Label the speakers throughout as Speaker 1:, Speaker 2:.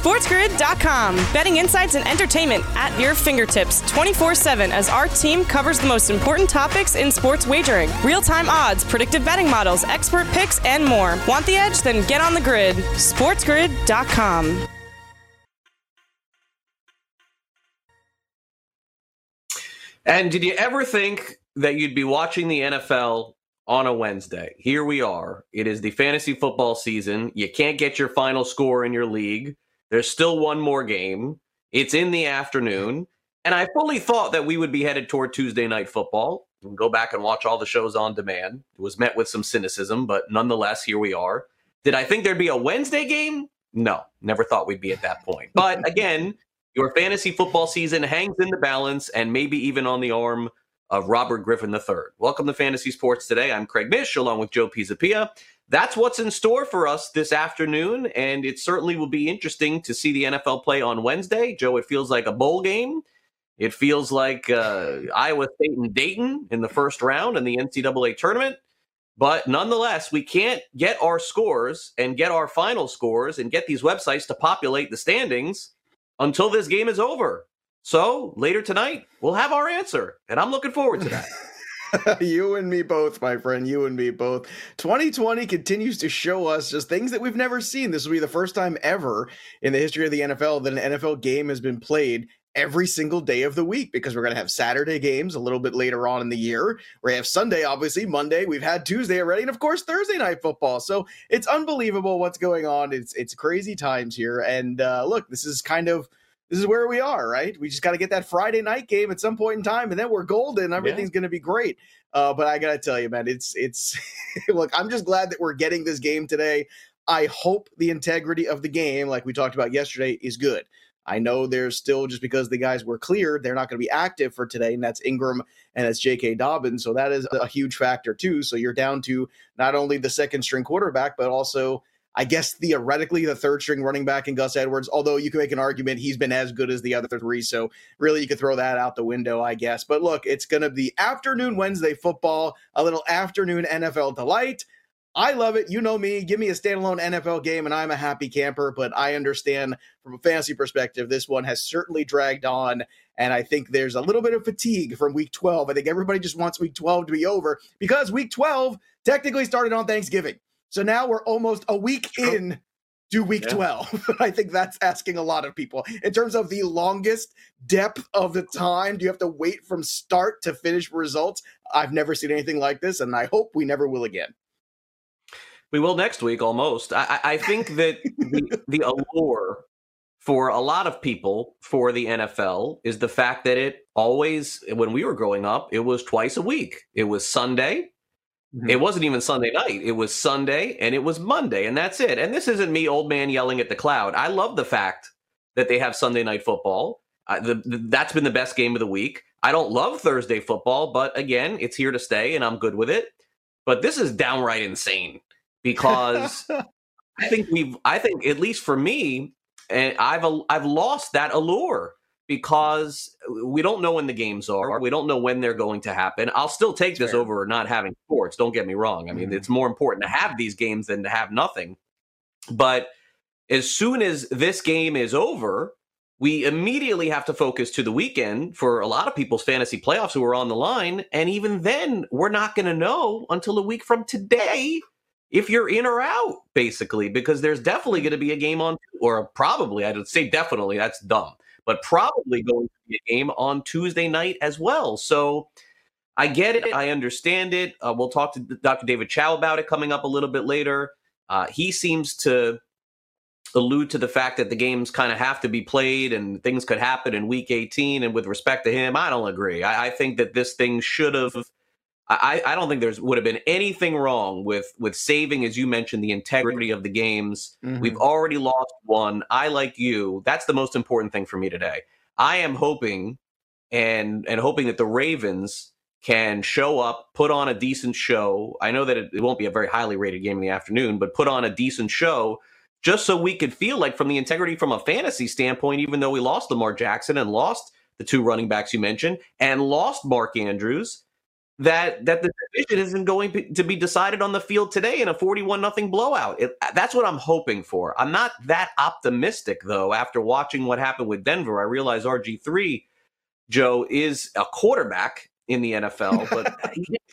Speaker 1: SportsGrid.com. Betting insights and entertainment at your fingertips 24 7 as our team covers the most important topics in sports wagering real time odds, predictive betting models, expert picks, and more. Want the edge? Then get on the grid. SportsGrid.com.
Speaker 2: And did you ever think that you'd be watching the NFL on a Wednesday? Here we are. It is the fantasy football season. You can't get your final score in your league. There's still one more game. It's in the afternoon. And I fully thought that we would be headed toward Tuesday night football. go back and watch all the shows on demand. It was met with some cynicism, but nonetheless, here we are. Did I think there'd be a Wednesday game? No, never thought we'd be at that point. But again, your fantasy football season hangs in the balance and maybe even on the arm of Robert Griffin III. Welcome to Fantasy Sports Today. I'm Craig Mish along with Joe Pisapia that's what's in store for us this afternoon. And it certainly will be interesting to see the NFL play on Wednesday. Joe, it feels like a bowl game. It feels like uh, Iowa State and Dayton in the first round in the NCAA tournament. But nonetheless, we can't get our scores and get our final scores and get these websites to populate the standings until this game is over. So later tonight, we'll have our answer. And I'm looking forward to that.
Speaker 3: you and me both, my friend. You and me both. 2020 continues to show us just things that we've never seen. This will be the first time ever in the history of the NFL that an NFL game has been played every single day of the week because we're going to have Saturday games a little bit later on in the year. We have Sunday, obviously, Monday. We've had Tuesday already, and of course Thursday night football. So it's unbelievable what's going on. It's it's crazy times here. And uh, look, this is kind of this is where we are, right? We just got to get that Friday night game at some point in time, and then we're golden. Everything's yeah. going to be great. Uh, but I got to tell you, man, it's it's look. I'm just glad that we're getting this game today. I hope the integrity of the game, like we talked about yesterday, is good. I know there's still just because the guys were cleared, they're not going to be active for today, and that's Ingram and that's J.K. Dobbins. So that is a huge factor too. So you're down to not only the second string quarterback, but also I guess theoretically the third string running back in Gus Edwards, although you can make an argument he's been as good as the other three. So really you could throw that out the window, I guess. But look, it's going to be afternoon Wednesday football, a little afternoon NFL delight. I love it. You know me. Give me a standalone NFL game, and I'm a happy camper. But I understand from a fantasy perspective, this one has certainly dragged on. And I think there's a little bit of fatigue from week 12. I think everybody just wants week 12 to be over because week 12 technically started on Thanksgiving. So now we're almost a week oh. in to week yeah. 12. I think that's asking a lot of people. In terms of the longest depth of the time, do you have to wait from start to finish results? I've never seen anything like this, and I hope we never will again.
Speaker 2: We will next week almost. I, I think that the, the allure for a lot of people for the NFL is the fact that it always, when we were growing up, it was twice a week. It was Sunday Mm-hmm. It wasn't even Sunday night. It was Sunday and it was Monday, and that's it. And this isn't me, old man, yelling at the cloud. I love the fact that they have Sunday night football. Uh, the, the, that's been the best game of the week. I don't love Thursday football, but again, it's here to stay, and I'm good with it. But this is downright insane because I think we've, I think at least for me, and I've I've lost that allure because we don't know when the games are. We don't know when they're going to happen. I'll still take this fair. over not having sports. Don't get me wrong. I mean, mm-hmm. it's more important to have these games than to have nothing. But as soon as this game is over, we immediately have to focus to the weekend for a lot of people's fantasy playoffs who are on the line. And even then, we're not going to know until a week from today if you're in or out, basically, because there's definitely going to be a game on, or probably, I'd say definitely, that's dumb but probably going to be a game on Tuesday night as well. So I get it. I understand it. Uh, we'll talk to Dr. David Chao about it coming up a little bit later. Uh, he seems to allude to the fact that the games kind of have to be played and things could happen in week 18. And with respect to him, I don't agree. I, I think that this thing should have I, I don't think there's would have been anything wrong with with saving, as you mentioned, the integrity of the games. Mm-hmm. We've already lost one. I like you. That's the most important thing for me today. I am hoping and and hoping that the Ravens can show up, put on a decent show. I know that it, it won't be a very highly rated game in the afternoon, but put on a decent show just so we could feel like from the integrity from a fantasy standpoint, even though we lost Lamar Jackson and lost the two running backs you mentioned and lost Mark Andrews that that the division isn't going to be decided on the field today in a 41 nothing blowout. It, that's what I'm hoping for. I'm not that optimistic though after watching what happened with Denver. I realize RG3 Joe is a quarterback in the NFL, but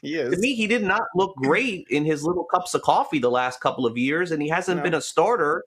Speaker 2: he, to me he did not look great in his little cups of coffee the last couple of years and he hasn't no. been a starter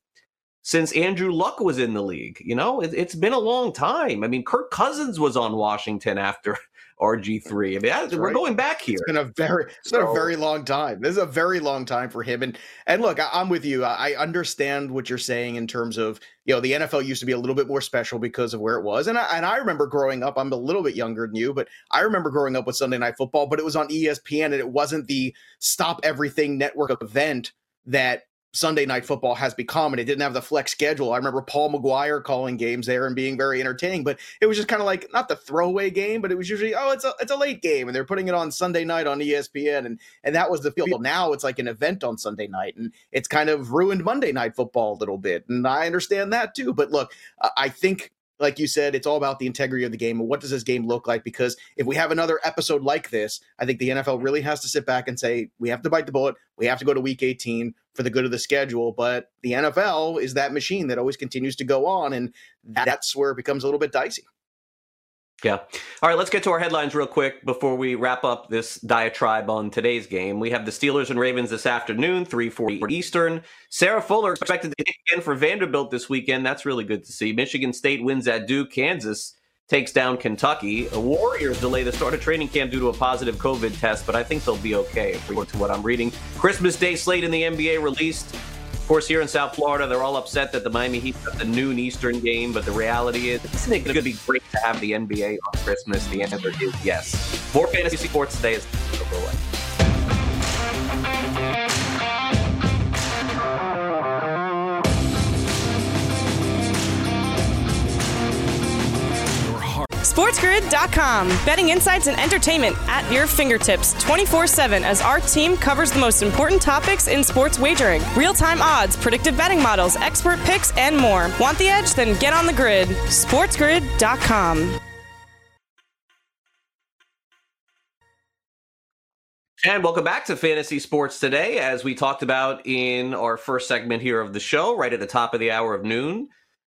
Speaker 2: since Andrew Luck was in the league. You know, it, has been a long time. I mean, Kirk Cousins was on Washington after RG3. I mean, we're right. going back here.
Speaker 3: It's been a very, it's been a very long time. This is a very long time for him. And and look, I, am with you. I understand what you're saying in terms of you know the NFL used to be a little bit more special because of where it was. And I, and I remember growing up. I'm a little bit younger than you, but I remember growing up with Sunday Night Football. But it was on ESPN, and it wasn't the stop everything network event that Sunday night football has become, and it didn't have the flex schedule. I remember Paul Maguire calling games there and being very entertaining, but it was just kind of like not the throwaway game, but it was usually oh it's a it's a late game, and they're putting it on Sunday night on ESPN, and and that was the feel. Now it's like an event on Sunday night, and it's kind of ruined Monday night football a little bit, and I understand that too. But look, I think like you said, it's all about the integrity of the game what does this game look like? Because if we have another episode like this, I think the NFL really has to sit back and say, we have to bite the bullet. We have to go to week 18 for the good of the schedule. But the NFL is that machine that always continues to go on. And that's where it becomes a little bit dicey.
Speaker 2: Yeah. All right, let's get to our headlines real quick before we wrap up this diatribe on today's game. We have the Steelers and Ravens this afternoon, 3:40 Eastern. Sarah Fuller expected to again for Vanderbilt this weekend. That's really good to see. Michigan State wins at Duke. Kansas takes down Kentucky. Warriors delay the start of training camp due to a positive COVID test, but I think they'll be okay according to what I'm reading. Christmas Day slate in the NBA released course, here in South Florida, they're all upset that the Miami Heat got the noon Eastern game, but the reality is, isn't it going to be great to have the NBA on Christmas? The answer is yes. More fantasy sports today is away.
Speaker 1: SportsGrid.com. Betting insights and entertainment at your fingertips 24 7 as our team covers the most important topics in sports wagering real time odds, predictive betting models, expert picks, and more. Want the edge? Then get on the grid. SportsGrid.com.
Speaker 2: And welcome back to Fantasy Sports Today. As we talked about in our first segment here of the show, right at the top of the hour of noon,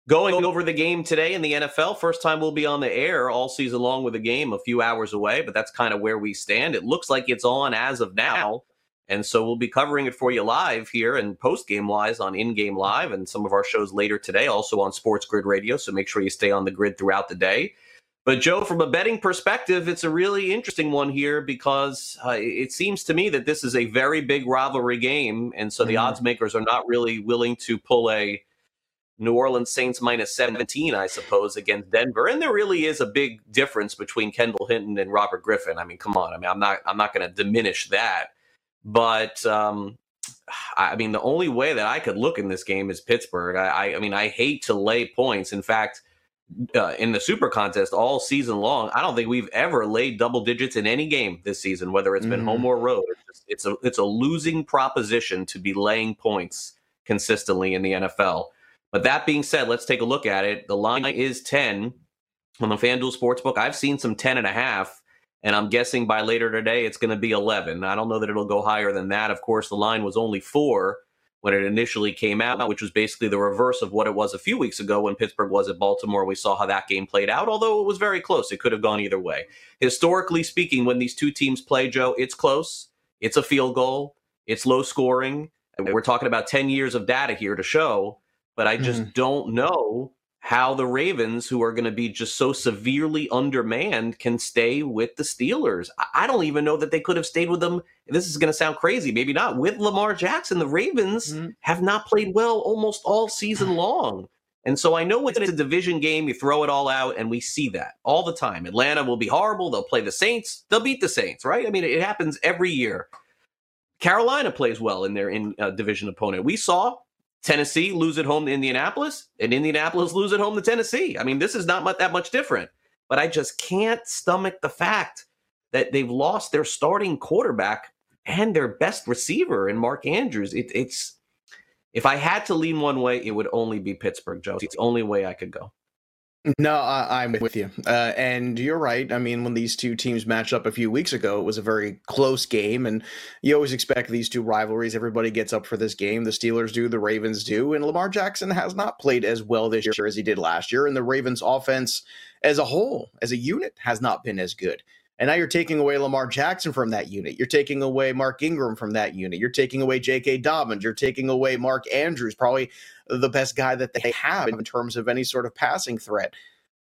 Speaker 2: Going over the game today in the NFL, first time we'll be on the air all season long with a game a few hours away, but that's kind of where we stand. It looks like it's on as of now. And so we'll be covering it for you live here and post game wise on In Game Live and some of our shows later today, also on Sports Grid Radio. So make sure you stay on the grid throughout the day. But Joe, from a betting perspective, it's a really interesting one here because uh, it seems to me that this is a very big rivalry game. And so mm-hmm. the odds makers are not really willing to pull a New Orleans Saints minus 17, I suppose, against Denver. And there really is a big difference between Kendall Hinton and Robert Griffin. I mean, come on. I mean, I'm not I'm not going to diminish that. But um, I mean, the only way that I could look in this game is Pittsburgh. I, I mean, I hate to lay points. In fact, uh, in the Super Contest all season long, I don't think we've ever laid double digits in any game this season, whether it's been mm. home or road. It's, just, it's a it's a losing proposition to be laying points consistently in the NFL. But that being said, let's take a look at it. The line is 10 on the FanDuel Sportsbook. I've seen some 10 and a half, and I'm guessing by later today it's going to be 11. I don't know that it'll go higher than that. Of course, the line was only four when it initially came out, which was basically the reverse of what it was a few weeks ago when Pittsburgh was at Baltimore. We saw how that game played out, although it was very close. It could have gone either way. Historically speaking, when these two teams play, Joe, it's close. It's a field goal. It's low scoring. We're talking about 10 years of data here to show but I just mm. don't know how the Ravens, who are going to be just so severely undermanned, can stay with the Steelers. I don't even know that they could have stayed with them. This is going to sound crazy, maybe not. With Lamar Jackson, the Ravens mm. have not played well almost all season long. And so I know it's a division game, you throw it all out, and we see that all the time. Atlanta will be horrible. They'll play the Saints. They'll beat the Saints, right? I mean, it happens every year. Carolina plays well in their in uh, division opponent. We saw Tennessee lose at home to Indianapolis, and Indianapolis lose at home to Tennessee. I mean, this is not much, that much different. But I just can't stomach the fact that they've lost their starting quarterback and their best receiver in Mark Andrews. It, it's if I had to lean one way, it would only be Pittsburgh, Joe. It's the only way I could go.
Speaker 3: No, I, am with you. Uh, and you're right. I mean, when these two teams matched up a few weeks ago, it was a very close game. And you always expect these two rivalries. Everybody gets up for this game. The Steelers do, the Ravens do. And Lamar Jackson has not played as well this year as he did last year. And the Ravens offense as a whole, as a unit, has not been as good. And now you're taking away Lamar Jackson from that unit. You're taking away Mark Ingram from that unit. You're taking away J.K. Dobbins. You're taking away Mark Andrews, probably the best guy that they have in terms of any sort of passing threat.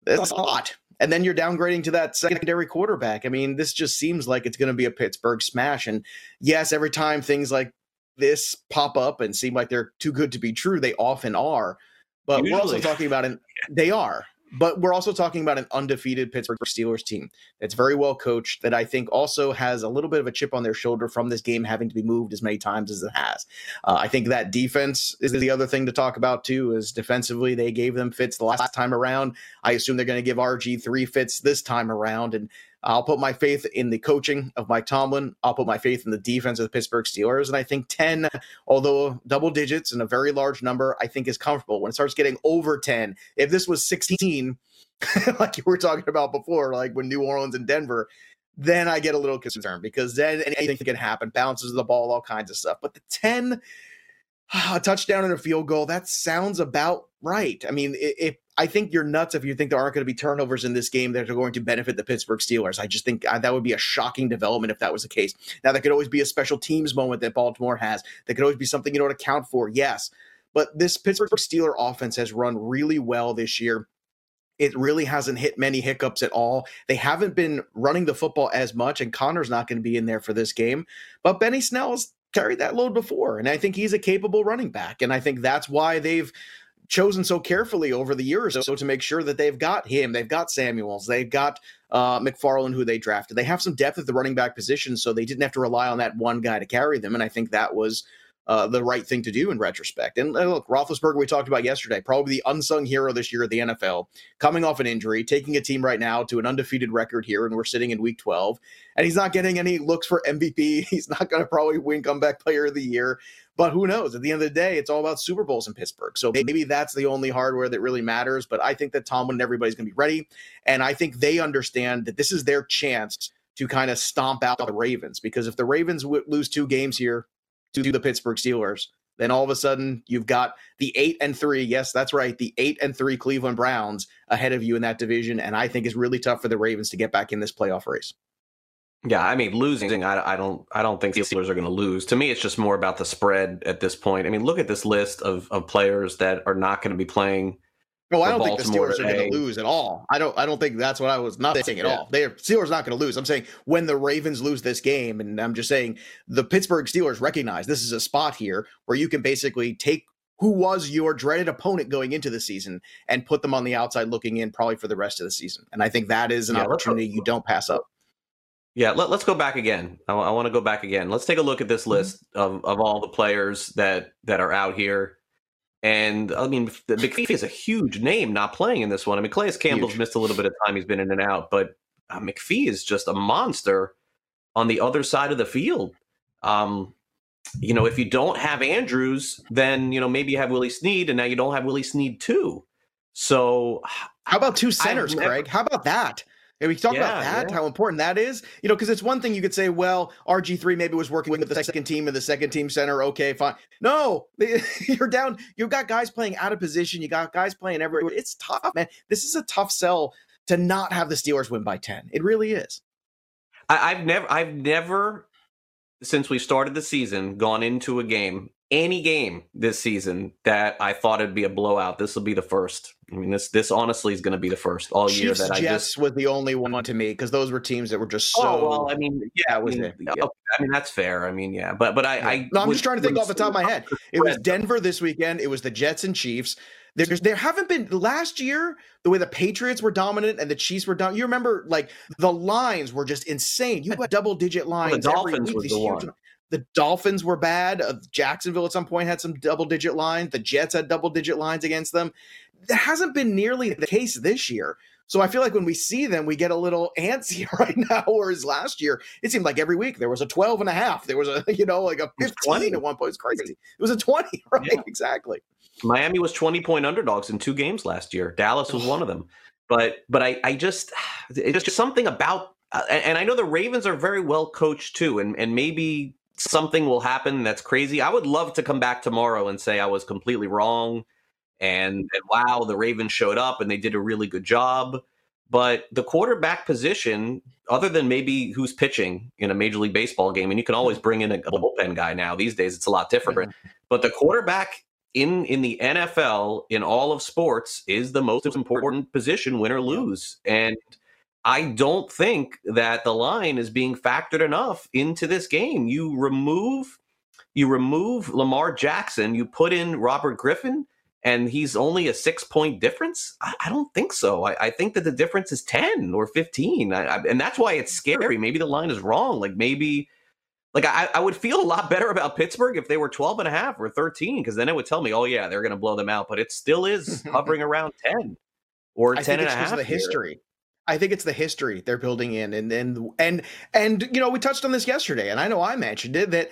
Speaker 3: That's a lot. And then you're downgrading to that secondary quarterback. I mean, this just seems like it's going to be a Pittsburgh smash. And yes, every time things like this pop up and seem like they're too good to be true, they often are. But Usually. we're also talking about it. They are. But we're also talking about an undefeated Pittsburgh Steelers team that's very well coached, that I think also has a little bit of a chip on their shoulder from this game having to be moved as many times as it has. Uh, I think that defense is the other thing to talk about too. Is defensively they gave them fits the last time around. I assume they're going to give RG three fits this time around, and I'll put my faith in the coaching of Mike Tomlin. I'll put my faith in the defense of the Pittsburgh Steelers. And I think 10, although double digits and a very large number, I think is comfortable. When it starts getting over 10, if this was 16, like you were talking about before, like when New Orleans and Denver, then I get a little concerned because then anything can happen, bounces of the ball, all kinds of stuff. But the 10, a touchdown and a field goal, that sounds about right. I mean, if I think you're nuts if you think there aren't going to be turnovers in this game that are going to benefit the Pittsburgh Steelers. I just think uh, that would be a shocking development if that was the case. Now, that could always be a special teams moment that Baltimore has. That could always be something you don't account for. Yes. But this Pittsburgh Steeler offense has run really well this year. It really hasn't hit many hiccups at all. They haven't been running the football as much, and Connor's not going to be in there for this game. But Benny Snell's carried that load before, and I think he's a capable running back. And I think that's why they've chosen so carefully over the years so to make sure that they've got him, they've got Samuels, they've got uh, McFarland, who they drafted. They have some depth at the running back position, so they didn't have to rely on that one guy to carry them. And I think that was uh, the right thing to do in retrospect. And uh, look, Roethlisberger, we talked about yesterday, probably the unsung hero this year of the NFL, coming off an injury, taking a team right now to an undefeated record here, and we're sitting in Week 12, and he's not getting any looks for MVP. He's not going to probably win Comeback Player of the Year. But who knows? At the end of the day, it's all about Super Bowls in Pittsburgh. So maybe that's the only hardware that really matters. But I think that Tomlin and everybody's going to be ready. And I think they understand that this is their chance to kind of stomp out the Ravens. Because if the Ravens w- lose two games here to the Pittsburgh Steelers, then all of a sudden you've got the eight and three. Yes, that's right. The eight and three Cleveland Browns ahead of you in that division. And I think is really tough for the Ravens to get back in this playoff race.
Speaker 2: Yeah, I mean, losing, I, I don't, I don't think the Steelers are going to lose. To me, it's just more about the spread at this point. I mean, look at this list of of players that are not going to be playing.
Speaker 3: No, I don't Baltimore think the Steelers today. are going to lose at all. I don't. I don't think that's what I was not saying at yeah. all. They are, Steelers not going to lose. I'm saying when the Ravens lose this game, and I'm just saying the Pittsburgh Steelers recognize this is a spot here where you can basically take who was your dreaded opponent going into the season and put them on the outside looking in, probably for the rest of the season. And I think that is an yeah, opportunity you don't pass up.
Speaker 2: Yeah, let, us go back again. I, I want to go back again. Let's take a look at this mm-hmm. list of, of all the players that that are out here. And I mean, McPhee is a huge name not playing in this one. I mean, Calais Campbell's huge. missed a little bit of time. He's been in and out, but uh, McPhee is just a monster on the other side of the field. Um, you know, if you don't have Andrews, then you know maybe you have Willie Snead, and now you don't have Willie Snead too. So,
Speaker 3: how about two centers, never, Craig? How about that? And we talk yeah, about that, yeah. how important that is. You know, because it's one thing you could say, well, RG3 maybe was working with the second team and the second team center. Okay, fine. No, you're down. You've got guys playing out of position. You got guys playing everywhere. It's tough, man. This is a tough sell to not have the Steelers win by 10. It really is.
Speaker 2: I, I've never, I've never, since we started the season, gone into a game any game this season that I thought it'd be a blowout. This will be the first. I mean, this this honestly is going to be the first all Chiefs year that I
Speaker 3: Jets just was the only one to me because those were teams that were just oh, so.
Speaker 2: Oh well, I mean, yeah, I mean, yeah. I mean that's fair. I mean, yeah, but but I, yeah. I
Speaker 3: no, I'm just trying to think off the top of my head. It was Denver this weekend. It was the Jets and Chiefs. There's there haven't been last year the way the Patriots were dominant and the Chiefs were dominant. You remember like the lines were just insane. You had double digit lines.
Speaker 2: Well, the Dolphins was the one.
Speaker 3: The Dolphins were bad. Uh, Jacksonville at some point had some double digit lines. The Jets had double digit lines against them. That hasn't been nearly the case this year. So I feel like when we see them, we get a little antsy right now. Whereas last year, it seemed like every week there was a 12 and a half. There was a, you know, like a 15 at one point. It's crazy. It was a 20, right? Yeah. Exactly.
Speaker 2: Miami was 20 point underdogs in two games last year. Dallas was one of them. But, but I, I just, it's just something about, uh, and I know the Ravens are very well coached too. And, and maybe something will happen that's crazy. I would love to come back tomorrow and say I was completely wrong and, mm-hmm. and wow, the Ravens showed up and they did a really good job. But the quarterback position, other than maybe who's pitching in a Major League Baseball game, and you can mm-hmm. always bring in a, a bullpen guy now. These days, it's a lot different. But the quarterback in in the NFL in all of sports is the most important position, win or lose. And I don't think that the line is being factored enough into this game. You remove you remove Lamar Jackson, you put in Robert Griffin and he's only a six point difference? I, I don't think so. I, I, think that the difference is 10 or 15. I, and that's why it's scary. Maybe the line is wrong. Like maybe, like I, would feel a lot better about Pittsburgh if they were 12 and a half or 13, because then it would tell me, oh, yeah, they're going to blow them out. But it still is hovering around 10 or 10 and a half.
Speaker 3: the history. I think it's the history they're building in, and and and and you know we touched on this yesterday, and I know I mentioned it that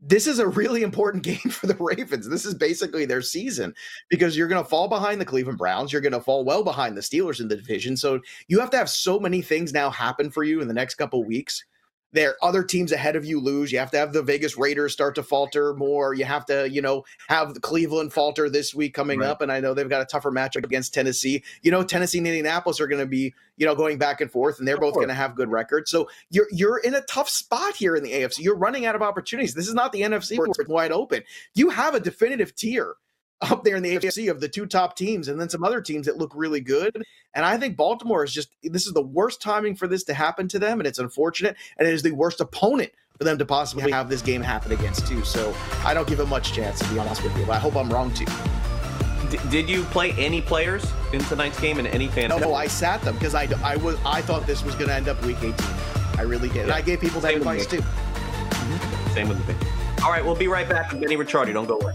Speaker 3: this is a really important game for the Ravens. This is basically their season because you're going to fall behind the Cleveland Browns. You're going to fall well behind the Steelers in the division. So you have to have so many things now happen for you in the next couple weeks there other teams ahead of you lose. You have to have the Vegas Raiders start to falter more. You have to, you know, have the Cleveland falter this week coming right. up. And I know they've got a tougher matchup against Tennessee. You know, Tennessee and Indianapolis are going to be, you know, going back and forth, and they're of both going to have good records. So you're you're in a tough spot here in the AFC. You're running out of opportunities. This is not the NFC where it's wide open. You have a definitive tier up there in the AFC of the two top teams and then some other teams that look really good. And I think Baltimore is just this is the worst timing for this to happen to them, and it's unfortunate. And it is the worst opponent for them to possibly have this game happen against too. So I don't give them much chance to be honest with you. But I hope I'm wrong too.
Speaker 2: D- did you play any players in tonight's game in any fantasy?
Speaker 3: No, I sat them because I, I was I thought this was going to end up week 18. I really did. Yeah. And I gave people that Same advice too.
Speaker 2: Mm-hmm. Same with me. All right, we'll be right back with Benny Ricciardi. Don't go away.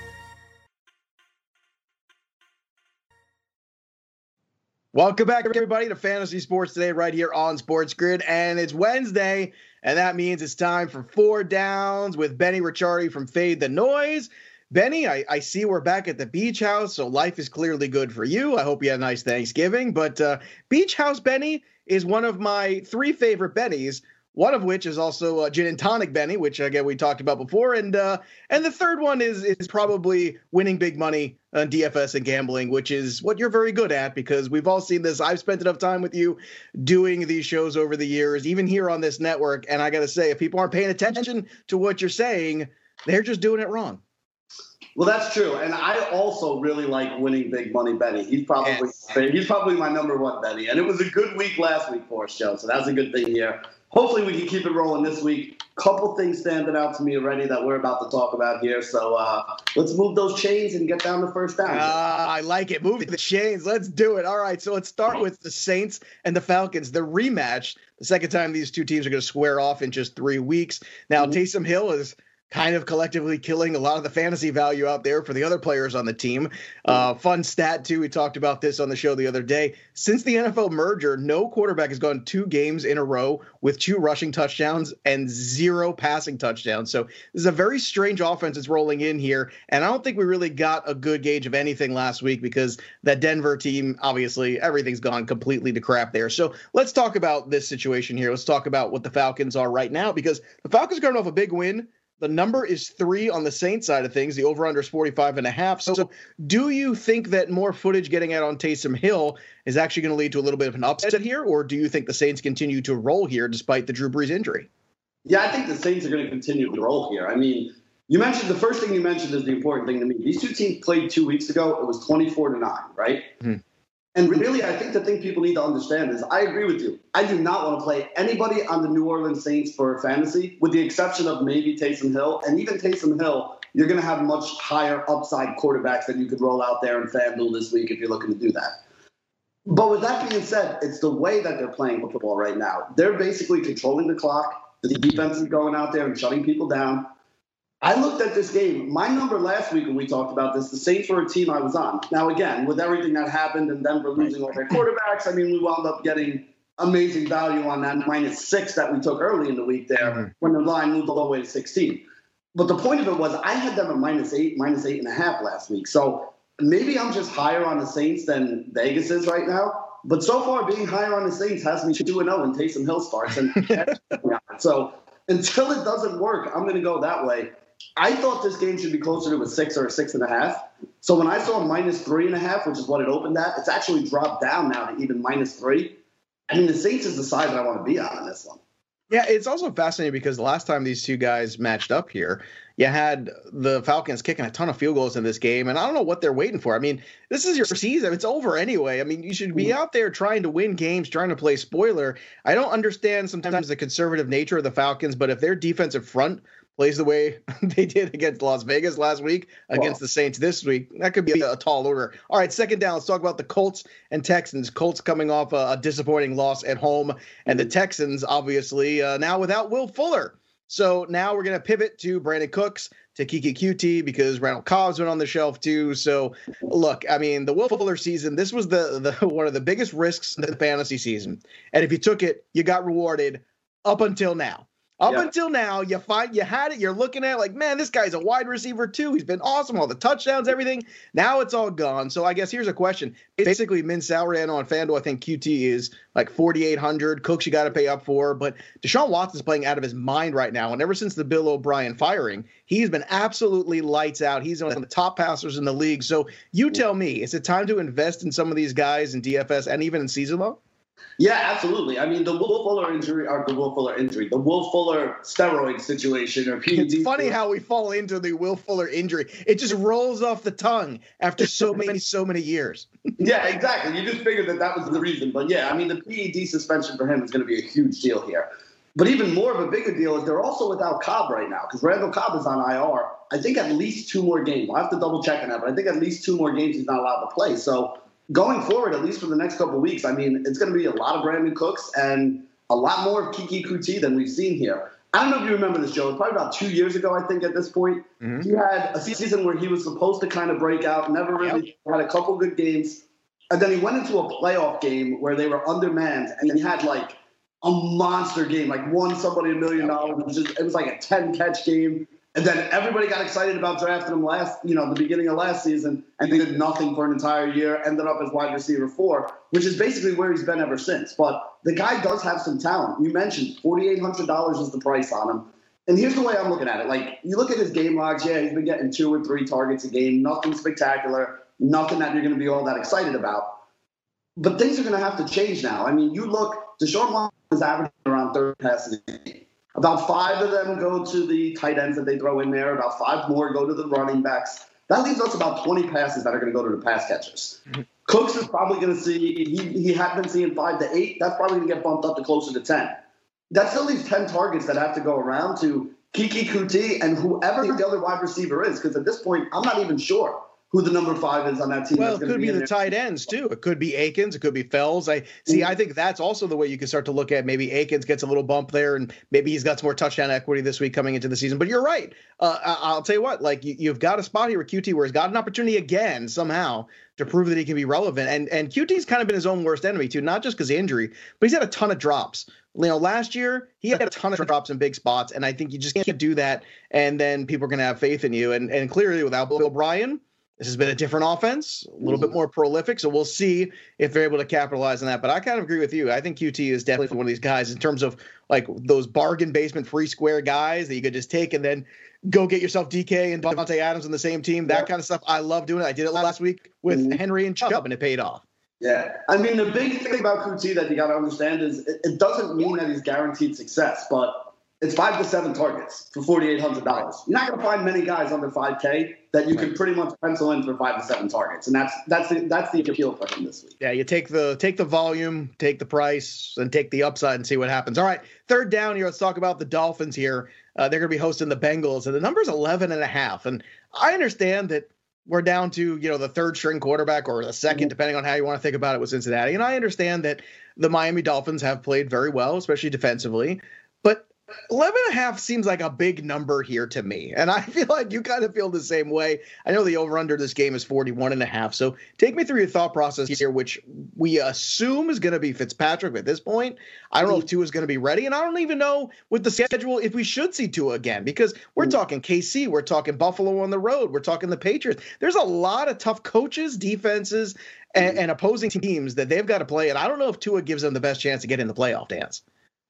Speaker 3: Welcome back, everybody, to Fantasy Sports Today, right here on Sports Grid. And it's Wednesday, and that means it's time for Four Downs with Benny Ricciardi from Fade the Noise. Benny, I, I see we're back at the beach house, so life is clearly good for you. I hope you had a nice Thanksgiving. But uh, Beach House Benny is one of my three favorite Bennies. One of which is also uh, gin and tonic Benny, which again we talked about before, and uh, and the third one is is probably winning big money Uh, on DFS and gambling, which is what you're very good at because we've all seen this. I've spent enough time with you doing these shows over the years, even here on this network, and I got to say, if people aren't paying attention to what you're saying, they're just doing it wrong.
Speaker 4: Well, that's true, and I also really like winning big money Benny. He's probably yes. he's probably my number one Benny, and it was a good week last week for us, Joe. So that's a good thing here. Hopefully, we can keep it rolling this week. Couple things standing out to me already that we're about to talk about here. So uh, let's move those chains and get down to first down.
Speaker 3: Uh, I like it. Move the chains. Let's do it. All right. So let's start with the Saints and the Falcons. The rematch. The second time these two teams are going to square off in just three weeks. Now, mm-hmm. Taysom Hill is kind of collectively killing a lot of the fantasy value out there for the other players on the team. Uh, fun stat, too. We talked about this on the show the other day. Since the NFL merger, no quarterback has gone two games in a row with two rushing touchdowns and zero passing touchdowns. So this is a very strange offense that's rolling in here. And I don't think we really got a good gauge of anything last week because that Denver team, obviously, everything's gone completely to crap there. So let's talk about this situation here. Let's talk about what the Falcons are right now because the Falcons are coming off a big win the number is three on the Saints side of things. The over under is 45 and a half. So, do you think that more footage getting out on Taysom Hill is actually going to lead to a little bit of an upset here? Or do you think the Saints continue to roll here despite the Drew Brees injury?
Speaker 4: Yeah, I think the Saints are going to continue to roll here. I mean, you mentioned the first thing you mentioned is the important thing to me. These two teams played two weeks ago. It was 24 to 9, right? Mm-hmm. And really, I think the thing people need to understand is I agree with you. I do not want to play anybody on the New Orleans Saints for fantasy, with the exception of maybe Taysom Hill. And even Taysom Hill, you're going to have much higher upside quarterbacks that you could roll out there in FanDuel this week if you're looking to do that. But with that being said, it's the way that they're playing football right now. They're basically controlling the clock. The defense is going out there and shutting people down. I looked at this game. My number last week when we talked about this, the Saints were a team I was on. Now, again, with everything that happened and Denver losing all their quarterbacks, I mean, we wound up getting amazing value on that minus six that we took early in the week there mm-hmm. when the line moved all the way to 16. But the point of it was I had them at minus eight, minus eight and a half last week. So maybe I'm just higher on the Saints than Vegas is right now. But so far, being higher on the Saints has me 2 0 when Taysom Hill starts. And so until it doesn't work, I'm going to go that way. I thought this game should be closer to a six or a six and a half. So when I saw minus three and a half, which is what it opened at, it's actually dropped down now to even minus three. I mean, the Saints is the side that I want to be on in this one.
Speaker 3: Yeah, it's also fascinating because the last time these two guys matched up here, you had the Falcons kicking a ton of field goals in this game, and I don't know what they're waiting for. I mean, this is your season; it's over anyway. I mean, you should be mm. out there trying to win games, trying to play spoiler. I don't understand sometimes the conservative nature of the Falcons, but if their defensive front plays the way they did against Las Vegas last week, against the Saints this week, that could be a, a, tall order. All right, second down. Let's talk about the Colts and Texans. Colts coming off a, a disappointing loss at home, and the Texans obviously uh, now without Will Fuller. So now we're going to pivot to Brandin Cooks, to Keke Coutee because Randall Cobb's went on the shelf too. So look, I mean, the Will Fuller season, this was the, the one of the biggest risks in the fantasy season. And if you took it, you got rewarded up until now. Up yeah. until now, you find you had it. You're looking at it like, man, this guy's a wide receiver too. He's been awesome, all the touchdowns, everything. Now it's all gone. So I guess here's a question. Basically, min salary on FanDuel, I think QT is like 4,800. Cooks you got to pay up for, but Deshaun Watson's playing out of his mind right now. And ever since the Bill O'Brien firing, he's been absolutely lights out. He's one of the top passers in the league. So you tell me, is it time to invest in some of these guys in DFS and even in season low?
Speaker 4: Yeah, absolutely. I mean, the Will Fuller injury, or the Will Fuller injury, the Will Fuller steroid situation, or PED.
Speaker 3: It's funny how we fall into the Will Fuller injury. It just rolls off the tongue after so many, so many years.
Speaker 4: yeah, exactly. You just figured that that was the reason. But yeah, I mean, the PED suspension for him is going to be a huge deal here. But even more of a bigger deal is they're also without Cobb right now because Randall Cobb is on IR. I think at least two more games. I'll have to double check on that, but I think at least two more games he's not allowed to play. So going forward, at least for the next couple of weeks, I mean, it's going to be a lot of Brandin Cooks and a lot more of Keke Coutee than we've seen here. I don't know if you remember this, Joe. Probably about two years ago, I think, at this point. Mm-hmm. He had a season where he was supposed to kind of break out, never really yep. had a couple good games. And then he went into a playoff game where they were undermanned, and he had like a monster game, like won somebody a million dollars. It was just, it was like a 10 catch game. And then everybody got excited about drafting him last, you know, the beginning of last season, and he did nothing for an entire year. Ended up as wide receiver four, which is basically where he's been ever since. But the guy does have some talent. You mentioned forty eight hundred dollars is the price on him. And here's the way I'm looking at it. Like you look at his game logs, yeah, he's been getting two or three targets a game, nothing spectacular, nothing that you're going to be all that excited about. But things are going to have to change now. I mean, you look, Deshaun Watson is averaging around 30 passes a game. About five of them go to the tight ends that they throw in there. About five more go to the running backs. That leaves us about 20 passes that are going to go to the pass catchers. Mm-hmm. Cooks is probably going to see, he, he had been seeing five to eight. That's probably going to get bumped up to closer to 10. That still leaves 10 targets that have to go around to Keke Coutee and whoever the other wide receiver is. Because at this point, I'm not even sure who the number five is on that team.
Speaker 3: Well, it could be, be the there. tight ends too. It could be Akins. It could be Fells. I see. Mm-hmm. I think that's also the way you can start to look at maybe Akins gets a little bump there, and maybe he's got some more touchdown equity this week coming into the season. But you're right. Uh, I'll tell you what. Like you, have got a spot here with QT where he's got an opportunity again somehow to prove that he can be relevant. And and Coutee's kind of been his own worst enemy too, not just because of injury, but he's had a ton of drops. You know, last year he had a ton of drops in big spots, and I think you just can't do that. And then people are going to have faith in you. And and clearly without Bill O'Brien this has been a different offense, a little bit mm-hmm. more prolific. So we'll see if they're able to capitalize on that. But I kind of agree with you. I think QT is definitely one of these guys in terms of like those bargain basement free square guys that you could just take and then go get yourself DK and Davante Adams on the same team. That yeah. kind of stuff. I love doing it. I did it last week with mm-hmm. Henry and Chubb, and it paid off.
Speaker 4: Yeah, I mean the big thing about Coutee that you got to understand is it, it doesn't mean that he's guaranteed success, but it's five to seven targets for $4,800. You're not going to find many guys under 5K that you can pretty much pencil in for five to seven targets, and that's that's the, that's the appeal for him this week.
Speaker 3: Yeah, you take the take the volume, take the price, and take the upside and see what happens. All right, third down here. Let's talk about the Dolphins here. Uh, they're going to be hosting the Bengals, and the number's 11 and a half. And I understand that we're down to you know the third string quarterback or the 2nd mm-hmm. depending on how you want to think about it with Cincinnati. And I understand that the Miami Dolphins have played very well, especially defensively. But 11 and a half seems like a big number here to me. And I feel like you kind of feel the same way. I know the over under this game is 41 and a half. So take me through your thought process here, which we assume is going to be Fitzpatrick at this point. I don't know if Tua is going to be ready. And I don't even know with the schedule if we should see Tua again because we're mm. talking KC, we're talking Buffalo on the road, we're talking the Patriots. There's a lot of tough coaches, defenses, and, mm. and opposing teams that they've got to play. And I don't know if Tua gives them the best chance to get in the playoff dance.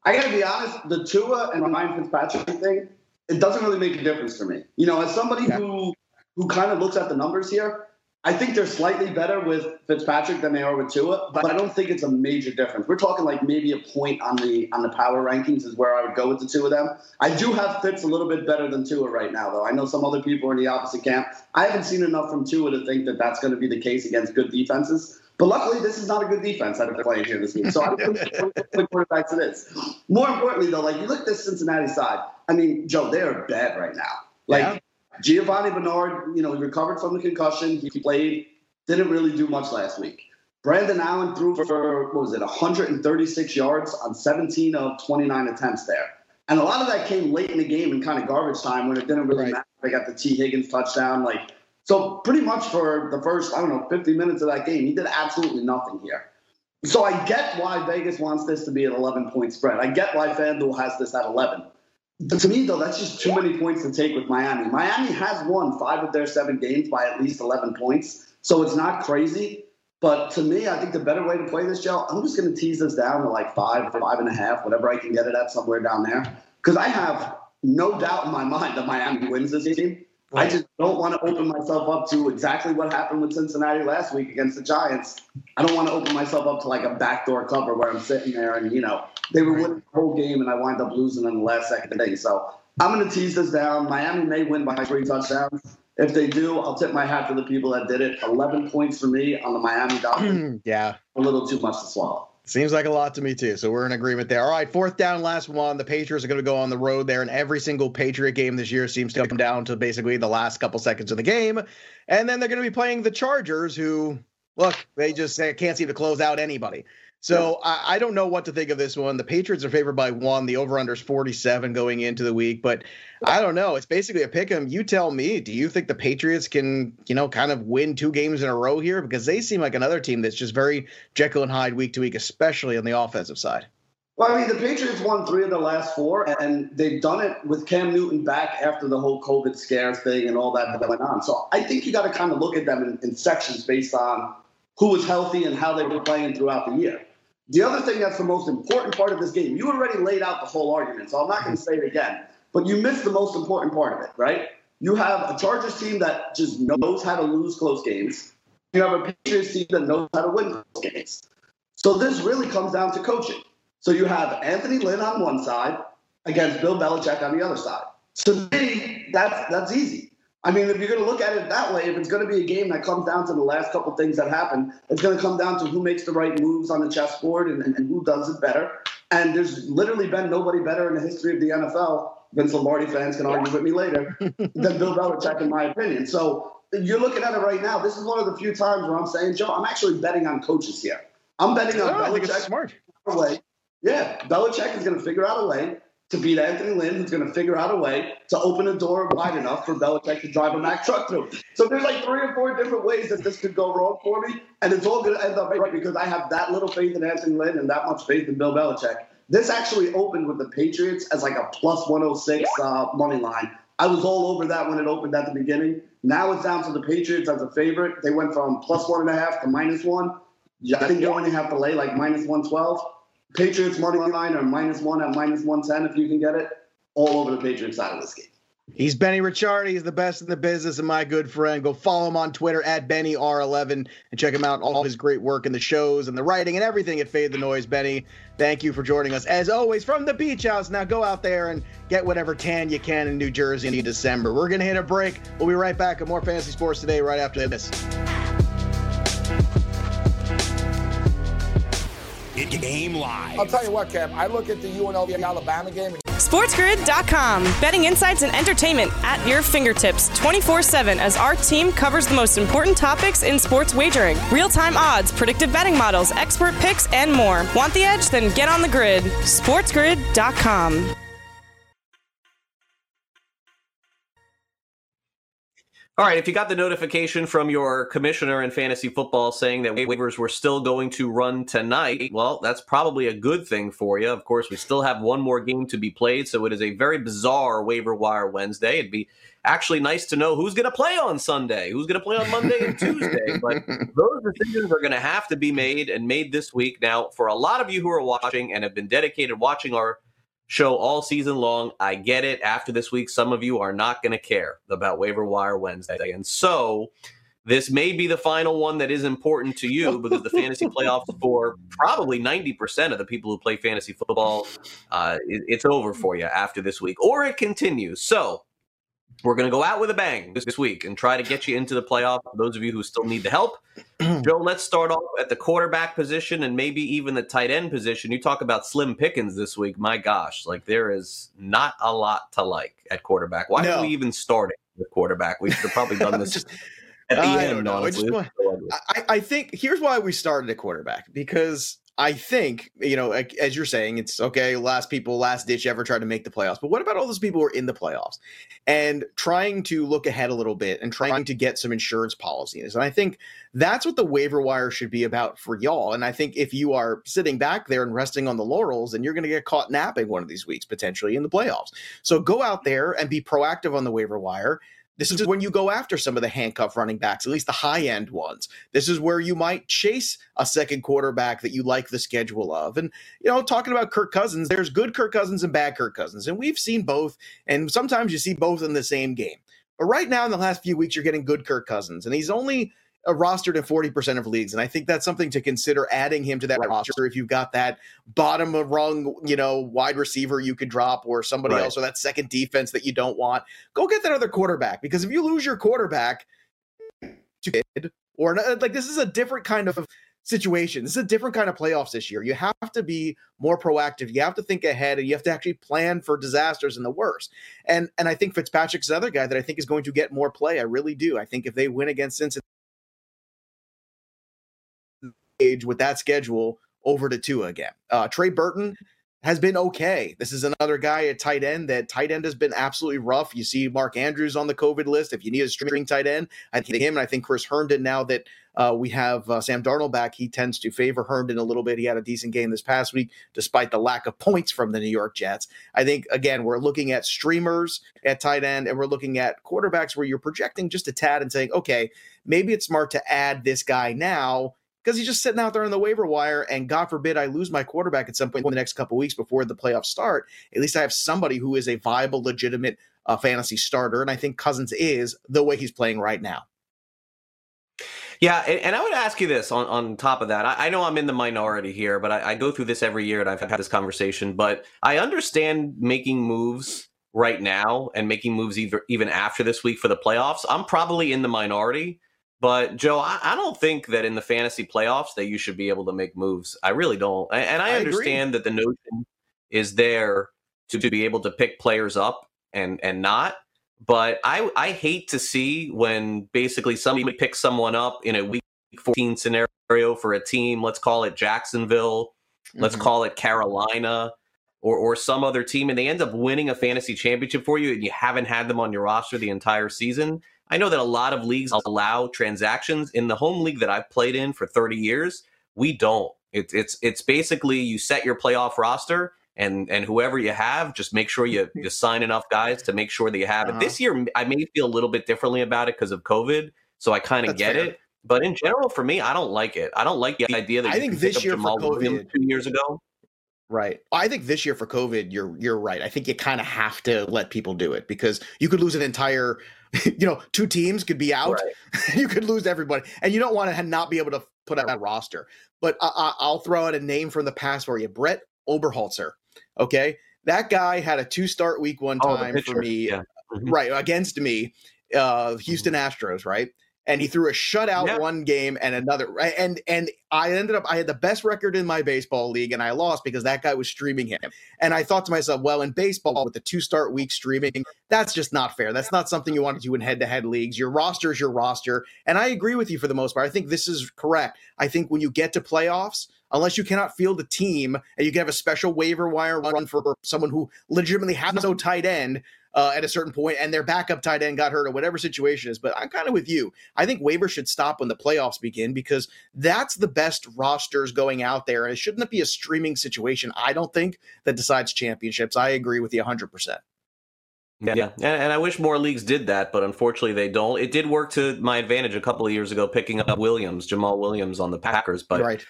Speaker 4: I got to be honest, the Tua and Ryan Fitzpatrick thing, it doesn't really make a difference for me. You know, as somebody yeah. who who kind of looks at the numbers here, I think they're slightly better with Fitzpatrick than they are with Tua, but I don't think it's a major difference. We're talking like maybe a point on the on the power rankings is where I would go with the two of them. I do have Fitz a little bit better than Tua right now, though. I know some other people are in the opposite camp. I haven't seen enough from Tua to think that that's going to be the case against good defenses. But luckily, this is not a good defense that are playing here this week. So I don't think quarterbacks it is. More importantly, though, like you look at this Cincinnati side. I mean, Joe, they are bad right now. Like yeah. Giovani Bernard, you know, he recovered from the concussion. He played, didn't really do much last week. Brandon Allen threw for what was it, 136 yards on 17 of 29 attempts there. And a lot of that came late in the game in kind of garbage time when it didn't really right. matter. They got the Tee Higgins touchdown. Like so pretty much for the first, I don't know, 50 minutes of that game, he did absolutely nothing here. So I get why Vegas wants this to be an 11 point spread. I get why FanDuel has this at 11. But to me, though, that's just too many points to take with Miami. Miami has won five of their seven games by at least 11 points. So it's not crazy. But to me, I think the better way to play this, Joe, I'm just going to tease this down to like five, five and a half, whatever I can get it at somewhere down there. Because I have no doubt in my mind that Miami wins this game. I just don't want to open myself up to exactly what happened with Cincinnati last week against the Giants. I don't want to open myself up to like a backdoor cover where I'm sitting there and, you know, they were winning the whole game and I wind up losing in the last second day. So I'm going to tease this down. Miami may win by three touchdowns. If they do, I'll tip my hat to the people that did it. 11 points for me on the Miami Dolphins.
Speaker 3: yeah.
Speaker 4: A little too much to swallow.
Speaker 3: Seems like a lot to me too. So we're in agreement there. All right, fourth down, last one. The Patriots are going to go on the road there, and every single Patriot game this year seems to come down to basically the last couple seconds of the game. And then they're going to be playing the Chargers, who look, they just they can't seem to close out anybody. So. I, I, don't know what to think of this one. The Patriots are favored by one. The over under is 47 going into the week, but I don't know. It's basically a pick 'em. You tell me. Do you think the Patriots can, you know, kind of win two games in a row here? Because they seem like another team that's just very Jekyll and Hyde week to week, especially on the offensive side.
Speaker 4: Well, I mean, the Patriots won three of the last four, and they've done it with Cam Newton back after the whole COVID scare thing and all that that went on. So I think you got to kind of look at them in, in sections based on who was healthy and how they were playing throughout the year. The other thing that's the most important part of this game, you already laid out the whole argument, so I'm not going to say it again, but you missed the most important part of it, right? You have a Chargers team that just knows how to lose close games. You have a Patriots team that knows how to win close games. So this really comes down to coaching. So you have Anthony Lynn on one side against Bill Belichick on the other side. To me, that's that's easy. I mean, if you're going to look at it that way, if it's going to be a game that comes down to the last couple things that happen, it's going to come down to who makes the right moves on the chessboard and, and, and who does it better. And there's literally been nobody better in the history of the NFL. Vince Lombardi fans can argue with me later than Bill Belichick, in my opinion. So you're looking at it right now. This is one of the few times where I'm saying, Joe, I'm actually betting on coaches here. I'm betting on oh, Belichick.
Speaker 3: Smart.
Speaker 4: Way. Yeah, Belichick is going to figure out a way to beat Anthony Lynn, who's going to figure out a way to open a door wide enough for Belichick to drive a Mack truck through. So there's like three or four different ways that this could go wrong for me, and it's all going to end up right because I have that little faith in Anthony Lynn and that much faith in Bill Belichick. This actually opened with the Patriots as like a plus 106 uh, money line. I was all over that when it opened at the beginning. Now it's down to the Patriots as a favorite. They went from plus one and a half to minus one. I think you only have to lay like minus 112. Patriots money line or minus one at minus 110 if you can get it. All over the Patriots side of this game.
Speaker 3: He's Benny Ricciardi. He's the best in the business and my good friend. Go follow him on Twitter at BennyR11 and check him out. All his great work in the shows and the writing and everything at Fade the Noise. Benny, thank you for joining us as always from the beach house. Now go out there and get whatever tan you can in New Jersey in December. We're going to hit a break. We'll be right back with more Fantasy Sports today right after this.
Speaker 5: Game live.
Speaker 6: I'll tell you what, Kev. I look at the UNLV Alabama game.
Speaker 1: SportsGrid.com. Betting insights and entertainment at your fingertips 24 7 as our team covers the most important topics in sports wagering real time odds, predictive betting models, expert picks, and more. Want the edge? Then get on the grid. SportsGrid.com.
Speaker 2: All right, if you got the notification from your commissioner in fantasy football saying that waivers were still going to run tonight, well, that's probably a good thing for you. Of course, we still have one more game to be played, so it is a very bizarre waiver wire Wednesday. It'd be actually nice to know who's going to play on Sunday, who's going to play on Monday and Tuesday. But those decisions are going to have to be made and made this week. Now, for a lot of you who are watching and have been dedicated watching our show all season long. I get it. After this week, some of you are not going to care about waiver wire Wednesday. And so this may be the final one that is important to you because the fantasy playoffs for probably 90% of the people who play fantasy football, uh, it, it's over for you after this week, or it continues. So we're going to go out with a bang this, this week and try to get you into the playoff. For those of you who still need the help, Joe, let's start off at the quarterback position and maybe even the tight end position. You talk about slim pickings this week. My gosh, like there is not a lot to like at quarterback. Why no. did we even start it with quarterback? We should have probably done this.
Speaker 3: just, at the I end, honestly. I, want, I, I think here's why we started at quarterback because I think, you know, as you're saying, it's okay, last people, last ditch ever tried to make the playoffs. But what about all those people who are in the playoffs and trying to look ahead a little bit and trying to get some insurance policies? And I think that's what the waiver wire should be about for y'all. And I think if you are sitting back there and resting on the laurels, then you're going to get caught napping one of these weeks potentially in the playoffs. So go out there and be proactive on the waiver wire this is when you go after some of the handcuff running backs, at least the high end ones. This is where you might chase a second quarterback that you like the schedule of. And, you know, talking about Kirk Cousins, there's good Kirk Cousins and bad Kirk Cousins. And we've seen both. And sometimes you see both in the same game. But right now, in the last few weeks, you're getting good Kirk Cousins. And he's only uh, rostered in 40% of leagues. And I think that's something to consider adding him to that roster if you've got that bottom of rung, you know, wide receiver you could drop or somebody right. else or that second defense that you don't want. Go get that other quarterback because if you lose your quarterback to kid or like this is a different kind of situation. This is a different kind of playoffs this year. You have to be more proactive. You have to think ahead and you have to actually plan for disasters and the worst. And and I think Fitzpatrick's the other guy that I think is going to get more play. I really do. I think if they win against Cincinnati with that schedule over to Tua again. Uh, Trey Burton has been okay. This is another guy at tight end that tight end has been absolutely rough. You see Mark Andrews on the COVID list. If you need a string tight end, I think him. And I think Chris Herndon, now that uh, we have uh, Sam Darnold back, he tends to favor Herndon a little bit. He had a decent game this past week, despite the lack of points from the New York Jets. I think, again, we're looking at streamers at tight end and we're looking at quarterbacks where you're projecting just a tad and saying, okay, maybe it's smart to add this guy now because he's just sitting out there on the waiver wire. And God forbid I lose my quarterback at some point in the next couple weeks before the playoffs start. At least I have somebody who is a viable, legitimate uh, fantasy starter. And I think Cousins is the way he's playing right now.
Speaker 2: Yeah, and, I would ask you this on, on top of that. I, I know I'm in the minority here, but I, I go through this every year and I've had this conversation. But I understand making moves right now and making moves either, even after this week for the playoffs. I'm probably in the minority but Joe, I, I, don't think that in the fantasy playoffs that you should be able to make moves. I really don't. And I, I understand agree. that the notion is there to, to be able to pick players up and and not. But I I hate to see when basically somebody picks someone up in a week 14 scenario for a team. Let's call it Jacksonville. Mm-hmm. Let's call it Carolina. Or, or some other team, and they end up winning a fantasy championship for you, and you haven't had them on your roster the entire season I know that a lot of leagues allow transactions. In the home league that I've played in for 30 years, we don't. It's it's it's basically you set your playoff roster and and whoever you have, just make sure you you sign enough guys to make sure that you have it. Uh-huh. This year, I may feel a little bit differently about it because of COVID, so I kind of get fair. it. But in general, for me, I don't like it. I don't like the idea that I think this year Jamaal for COVID, two years ago.
Speaker 3: Right. I think this year for COVID, you're you're right. I think you kind of have to let people do it because you could lose an entire, you know, two teams could be out. Right. you could lose everybody, and you don't want to not be able to put out that roster. But I, will throw out a name from the past for you, Brett Oberholtzer. Okay, that guy had a two start week one time oh, for me, yeah. mm-hmm. right against me, uh, Houston mm-hmm. Astros, right and he threw a shutout yeah. one game and another and and I ended up I had the best record in my baseball league and I lost because that guy was streaming him. And I thought to myself, well, in baseball with the two start week streaming, that's just not fair. That's not something you want to do in head to head leagues. Your roster is your roster. And I agree with you for the most part. I think this is correct. I think when you get to playoffs, unless you cannot field a team and you can have a special waiver wire run for someone who legitimately has no tight end, uh, at a certain point and their backup tight end got hurt or whatever situation is. But I'm kind of with you. I think waivers should stop when the playoffs begin because that's the best rosters going out there. And it shouldn't be a streaming situation, I don't think, that decides championships. I agree with you 100%.
Speaker 2: Yeah, yeah. And, and, I wish more leagues did that, but unfortunately they don't. It did work to my advantage a couple of years ago, picking up Williams, Jamaal Williams on the Packers. But right.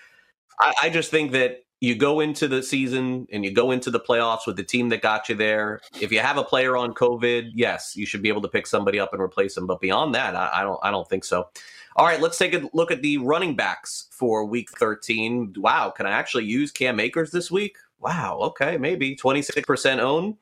Speaker 2: I, I just think that you go into the season and you go into the playoffs with the team that got you there. If you have a player on COVID, yes, you should be able to pick somebody up and replace them. But beyond that, I, I don't I don't think so. All right, let's take a look at the running backs for week 13. Wow, can I actually use Cam Akers this week? Wow, okay, maybe 26% own.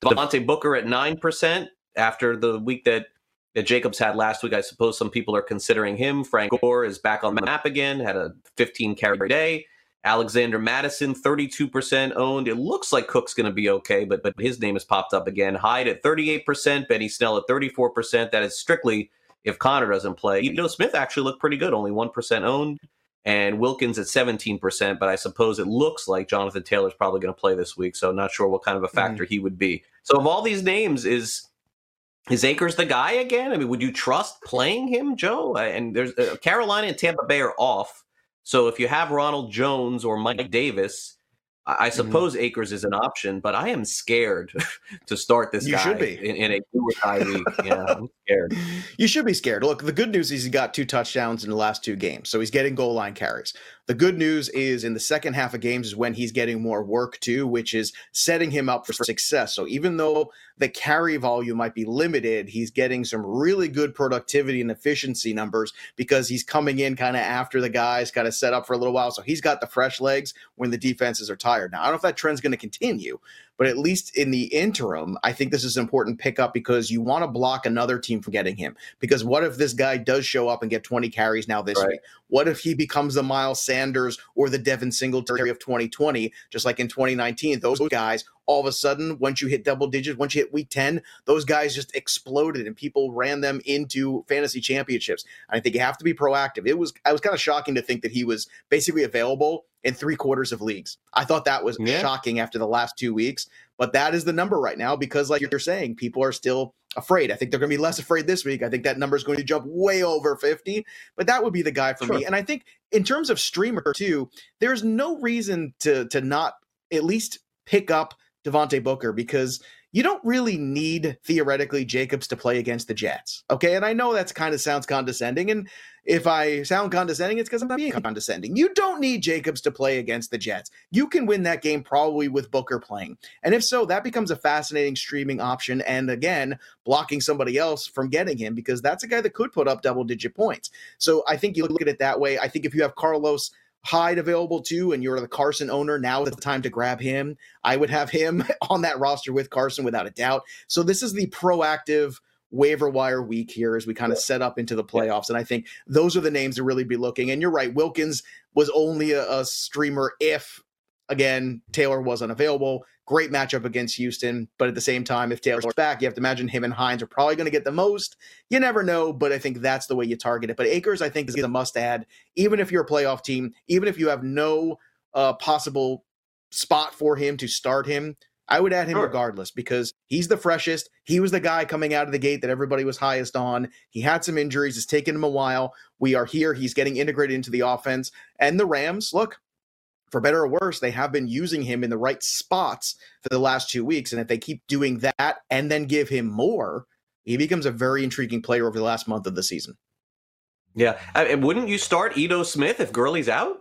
Speaker 2: Devontae Booker at 9% after the week that, that Jacobs had last week. I suppose some people are considering him. Frank Gore is back on the map again, had a 15 carry day. Alexander Mattison, 32% owned. It looks like Cook's going to be okay, but but his name has popped up again. Hyde at 38%, Benny Snell at 34%. That is strictly if Connor doesn't play. You know, Smith actually looked pretty good, only 1% owned, and Wilkins at 17%. But I suppose it looks like Jonathan Taylor's probably going to play this week, so not sure what kind of a factor mm. he would be. So of all these names, is is Akers the guy again? I mean, would you trust playing him, Joe? And there's uh, Carolina and Tampa Bay are off. So if you have Ronald Jones or Mike Davis, I mm-hmm. suppose mm-hmm. Akers is an option, but I am scared to start this
Speaker 3: you
Speaker 2: guy
Speaker 3: should be.
Speaker 2: In, in a two or tie week. Yeah, I'm scared.
Speaker 3: You should be scared. Look, the good news is he got two touchdowns in the last two games, so he's getting goal line carries. The good news is in the second half of games is when he's getting more work too, which is setting him up for success. So even though the carry volume might be limited, he's getting some really good productivity and efficiency numbers because he's coming in kind of after the guys, kind of set up for a little while. So he's got the fresh legs when the defenses are tired. Now, I don't know if that trend's going to continue, but at least in the interim, I think this is an important pickup because you want to block another team from getting him. Because what if this guy does show up and get 20 carries now this right. week? What if he becomes the Miles Sanders or the Devin Singletary of 2020, just like in 2019? Those guys all of a sudden, once you hit double digits, once you hit week 10, those guys just exploded and people ran them into fantasy championships. I think you have to be proactive. It was I was kind of shocking to think that he was basically available in three quarters of leagues. I thought that was yeah. shocking after the last two weeks, but that is the number right now because, like you're saying, people are still afraid. I think they're going to be less afraid this week. I think that number is going to jump way over 50, but that would be the guy for sure. me. And I think in terms of streamer too, there's no reason to to not at least pick up Devontae Booker because you don't really need theoretically Jacobs to play against the Jets. Okay. And I know that kind of sounds condescending. And if I sound condescending, it's because I'm not being condescending. You don't need Jacobs to play against the Jets. You can win that game probably with Booker playing. And if so, that becomes a fascinating streaming option. And again, blocking somebody else from getting him because that's a guy that could put up double digit points. So I think you look at it that way. I think if you have Carlos Hyde available too, and you're the Carson owner, now is the time to grab him. I would have him on that roster with Carson without a doubt. So this is the proactive waiver wire week here as we kind of set up into the playoffs. And I think those are the names to really be looking. And you're right, Wilkins was only a, a streamer if again Taylor was unavailable. Great matchup against Houston, but at the same time, if Taylor's back, you have to imagine him and Hines are probably going to get the most. You never know, but I think that's the way you target it. But Akers, I think, is a must add, even if you're a playoff team, even if you have no uh, possible spot for him to start him. I would add him sure. regardless because he's the freshest. He was the guy coming out of the gate that everybody was highest on. He had some injuries. It's taken him a while. We are here. He's getting integrated into the offense. And the Rams, look, for better or worse, they have been using him in the right spots for the last two weeks. And if they keep doing that and then give him more, he becomes a very intriguing player over the last month of the season.
Speaker 2: Yeah. I wouldn't you start Ito Smith if Gurley's out?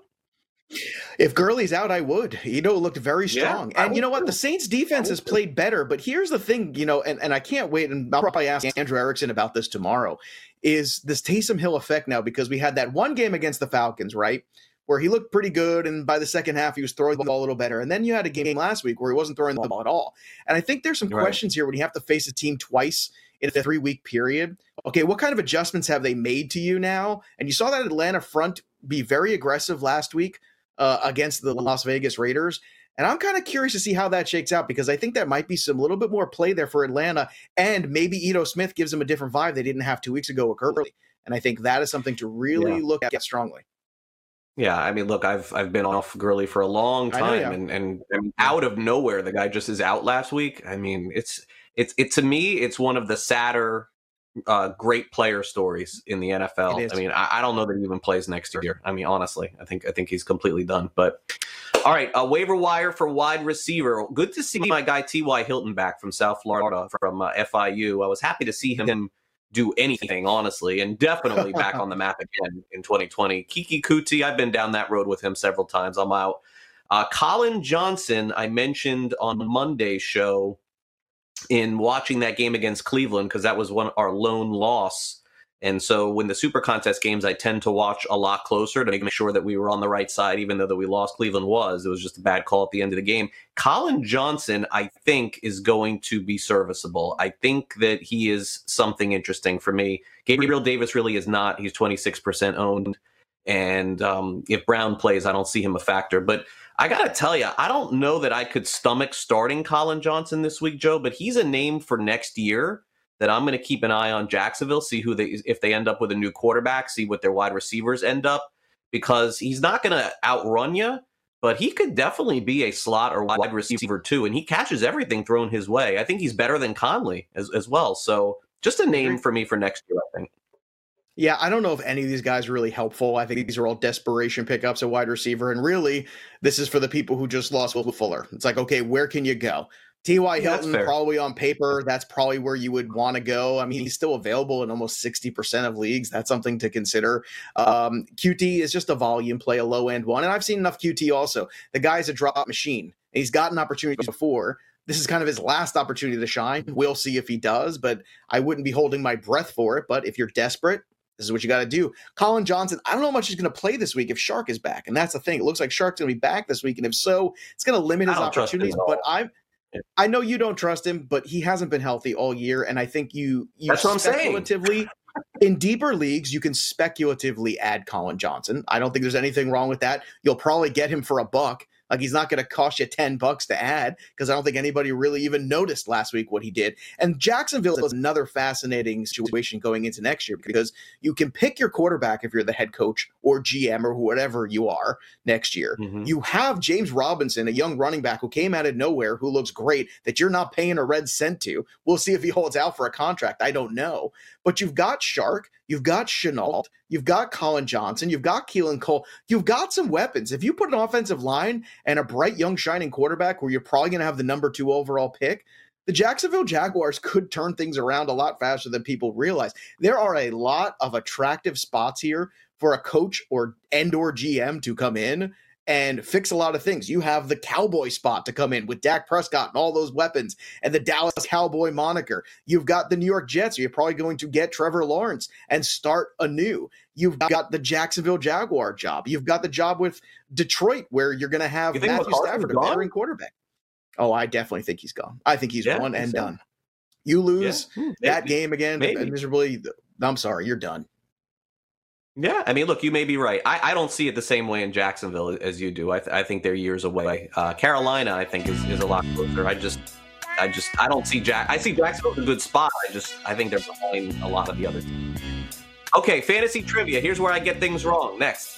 Speaker 3: If Gurley's out, I would. You know, it looked very strong. Yeah, and you know what? The Saints defense has played better, but here's the thing, you know, and, and I can't wait, and I'll probably ask Andrew Erickson about this tomorrow, is this Taysom Hill effect now because we had that one game against the Falcons, right? Where he looked pretty good, and by the second half, he was throwing the ball a little better. And then you had a game last week where he wasn't throwing the ball at all. And I think there's some right. questions here when you have to face a team twice in a three week period. Okay, what kind of adjustments have they made to you now? And you saw that Atlanta front be very aggressive last week uh, against the Las Vegas Raiders. And I'm kind of curious to see how that shakes out because I think that might be some little bit more play there for Atlanta. And maybe Ito Smith gives them a different vibe they didn't have two weeks ago with Gurley. And I think that is something to really yeah. look at strongly.
Speaker 2: Yeah, I mean, look, I've I've been off Gurley for a long time, know, yeah. and, and and out of nowhere, the guy just is out last week. I mean, it's it's it to me, it's one of the sadder uh, great player stories in the NFL. I mean, I, I, don't know that he even plays next year. I mean, honestly, I think I think he's completely done. But all right, a waiver wire for wide receiver. Good to see my guy T.Y. Hilton back from South Florida from uh, FIU. I was happy to see him do anything, honestly, and definitely back on the map again in 2020. Keke Coutee, I've been down that road with him several times. I'm out. Uh, Collin Johnson, I mentioned on Monday's show in watching that game against Cleveland because that was one our lone loss. And so when the super contest games, I tend to watch a lot closer to make sure that we were on the right side, even though that we lost Cleveland was. It was just a bad call at the end of the game. Collin Johnson, I think, is going to be serviceable. I think that he is something interesting for me. Gabriel Davis really is not. He's 26% owned. And um, if Brown plays, I don't see him a factor. But I gotta tell you, I don't know that I could stomach starting Collin Johnson this week, Joe. But he's a name for next year that I'm going to keep an eye on. Jacksonville, see who they if they end up with a new quarterback, see what their wide receivers end up, because he's not going to outrun you, but he could definitely be a slot or wide receiver too, and he catches everything thrown his way. I think he's better than Conley as as well. So just a name for me for next year, I think.
Speaker 3: Yeah, I don't know if any of these guys are really helpful. I think these are all desperation pickups at wide receiver. And really, this is for the people who just lost Will Fuller. It's like, okay, where can you go? T.Y. Hilton, probably on paper, that's probably where you would want to go. I mean, he's still available in almost 60% of leagues. That's something to consider. Um, Coutee is just a volume play, a low end one. And I've seen enough Coutee also. The guy's a drop machine. and He's gotten opportunities before. This is kind of his last opportunity to shine. We'll see if he does, but I wouldn't be holding my breath for it. But if you're desperate, this is what you got to do. Collin Johnson, I don't know how much he's going to play this week if Chark is back. And that's the thing. It looks like Chark's going to be back this week. And if so, it's going to limit his opportunities. But I'm. I know you don't trust him, but he hasn't been healthy all year, and I think you you
Speaker 2: That's what I'm
Speaker 3: speculatively in deeper leagues you can speculatively add Collin Johnson. I don't think there's anything wrong with that. You'll probably get him for a buck like he's not going to cost you 10 bucks to add because I don't think anybody really even noticed last week what he did. And Jacksonville is another fascinating situation going into next year because you can pick your quarterback if you're the head coach or GM or whatever you are next year. Mm-hmm. You have James Robinson, a young running back who came out of nowhere who looks great that you're not paying a red cent to. We'll see if he holds out for a contract. I don't know. But you've got Chark, you've got Shenault, you've got Collin Johnson, you've got Keelan Cole, you've got some weapons. If you put an offensive line and a bright young shining quarterback where you're probably going to have the number two overall pick, the Jacksonville Jaguars could turn things around a lot faster than people realize. There are a lot of attractive spots here for a coach or and or GM to come in and fix a lot of things. You have the cowboy spot to come in with Dak Prescott and all those weapons and the Dallas Cowboy moniker. You've got the New York Jets. You're probably going to get Trevor Lawrence and start anew. You've got the Jacksonville Jaguar job. You've got the job with Detroit where you're going to have Matthew Stafford, a veteran quarterback. Oh, I definitely think he's gone. I think he's yeah, one and so. done. You lose yeah, hmm, that game again maybe. miserably. I'm sorry, you're done.
Speaker 2: Yeah, I mean, look, you may be right. I, I don't see it the same way in Jacksonville as you do. I, th- I think they're years away. Uh, Carolina, I think, is, is a lot closer. I just, I just, I don't see Jack. I see Jacksonville as a good spot. I just, I think they're behind a lot of the other teams. Okay, fantasy trivia. Here's where I get things wrong. Next.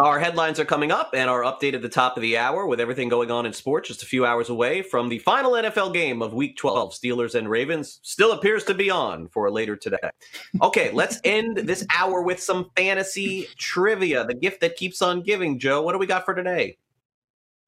Speaker 2: Our headlines are coming up and our update at the top of the hour with everything going on in sports just a few hours away from the final NFL game of week 12. Steelers and Ravens still appears to be on for later today. Okay, let's end this hour with some fantasy trivia, the gift that keeps on giving. Joe, what do we got for today?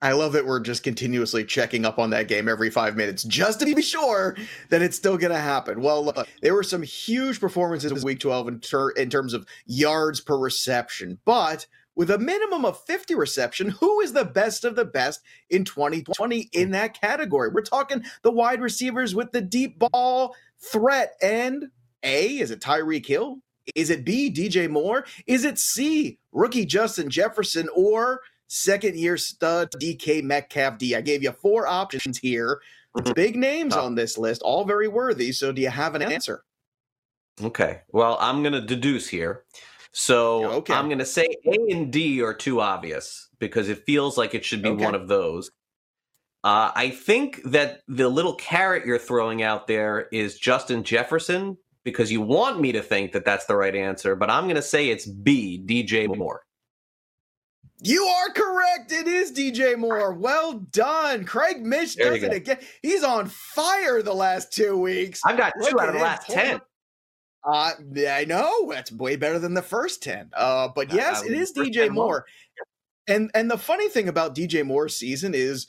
Speaker 3: I love that we're just continuously checking up on that game every five minutes just to be sure that it's still going to happen. Well, look, there were some huge performances in week 12 in, ter- in terms of yards per reception, but with a minimum of 50 reception, who is the best of the best in 2020 in that category? We're talking the wide receivers with the deep ball threat. And A, is it Tyreek Hill? Is it B, DJ Moore? Is it C, rookie Justin Jefferson? Or second year stud DK Metcalf D? I gave you four options here. Mm-hmm. Big names on this list, all very worthy. So do you have an answer?
Speaker 2: Okay. Well, I'm going to deduce here. So
Speaker 3: okay.
Speaker 2: I'm going to say A and D are too obvious because it feels like it should be
Speaker 3: Okay.
Speaker 2: one of those. Uh, I think that the little carrot you're throwing out there is Justin Jefferson because you want me to think that that's the right answer, but I'm going to say it's B, DJ Moore.
Speaker 3: You are correct. It is DJ Moore. Well done. Craig Mish
Speaker 2: There
Speaker 3: does it again. He's on fire the last two weeks.
Speaker 2: I've got two
Speaker 3: Look
Speaker 2: out of the last 10.
Speaker 3: Uh, I know that's way better than the first ten. Uh, but
Speaker 2: Uh,
Speaker 3: yes, it
Speaker 2: uh,
Speaker 3: is
Speaker 2: first
Speaker 3: DJ
Speaker 2: 10.
Speaker 3: Moore. And and the funny thing about DJ Moore's season is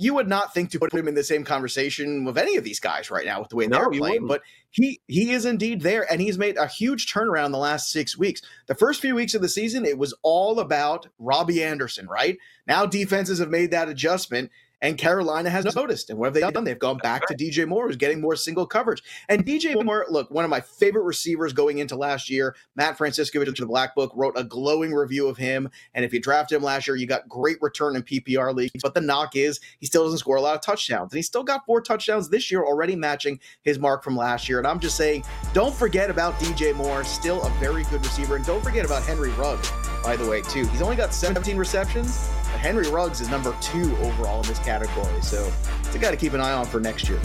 Speaker 3: you would not think to put him in the same conversation with any of these guys right now with the way
Speaker 2: No,
Speaker 3: they're playing. But he he is indeed there, and he's made a huge turnaround the last six weeks. The first few weeks of the season, it was all about Robbie Anderson, right? Now defenses have made that adjustment. And Carolina has noticed. And what have they done? They've gone back to DJ Moore, who's getting more single coverage. And DJ Moore, look, one of my favorite receivers going into last year. Matt Franciscovich of the Black Book wrote a glowing review of him. And if you drafted him last year, you got great return in PPR leagues. But the knock is he still doesn't score a lot of touchdowns. And he still got four touchdowns this year, already matching his mark from last year. And I'm just saying, don't forget about DJ Moore, still a very good receiver. And don't forget about Henry Ruggs, by the way, too. He's only got 17 receptions, but Henry Ruggs is number two overall in this category. So it's a guy to keep an eye on for next year.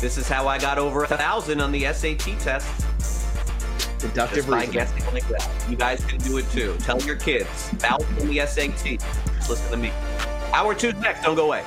Speaker 2: This is how I got over a thousand on the SAT test.
Speaker 3: Deductive
Speaker 2: Just by guessing like that. You guys can do it too. Tell your kids about the SAT. Just listen to me. Hour two's next. Don't go away.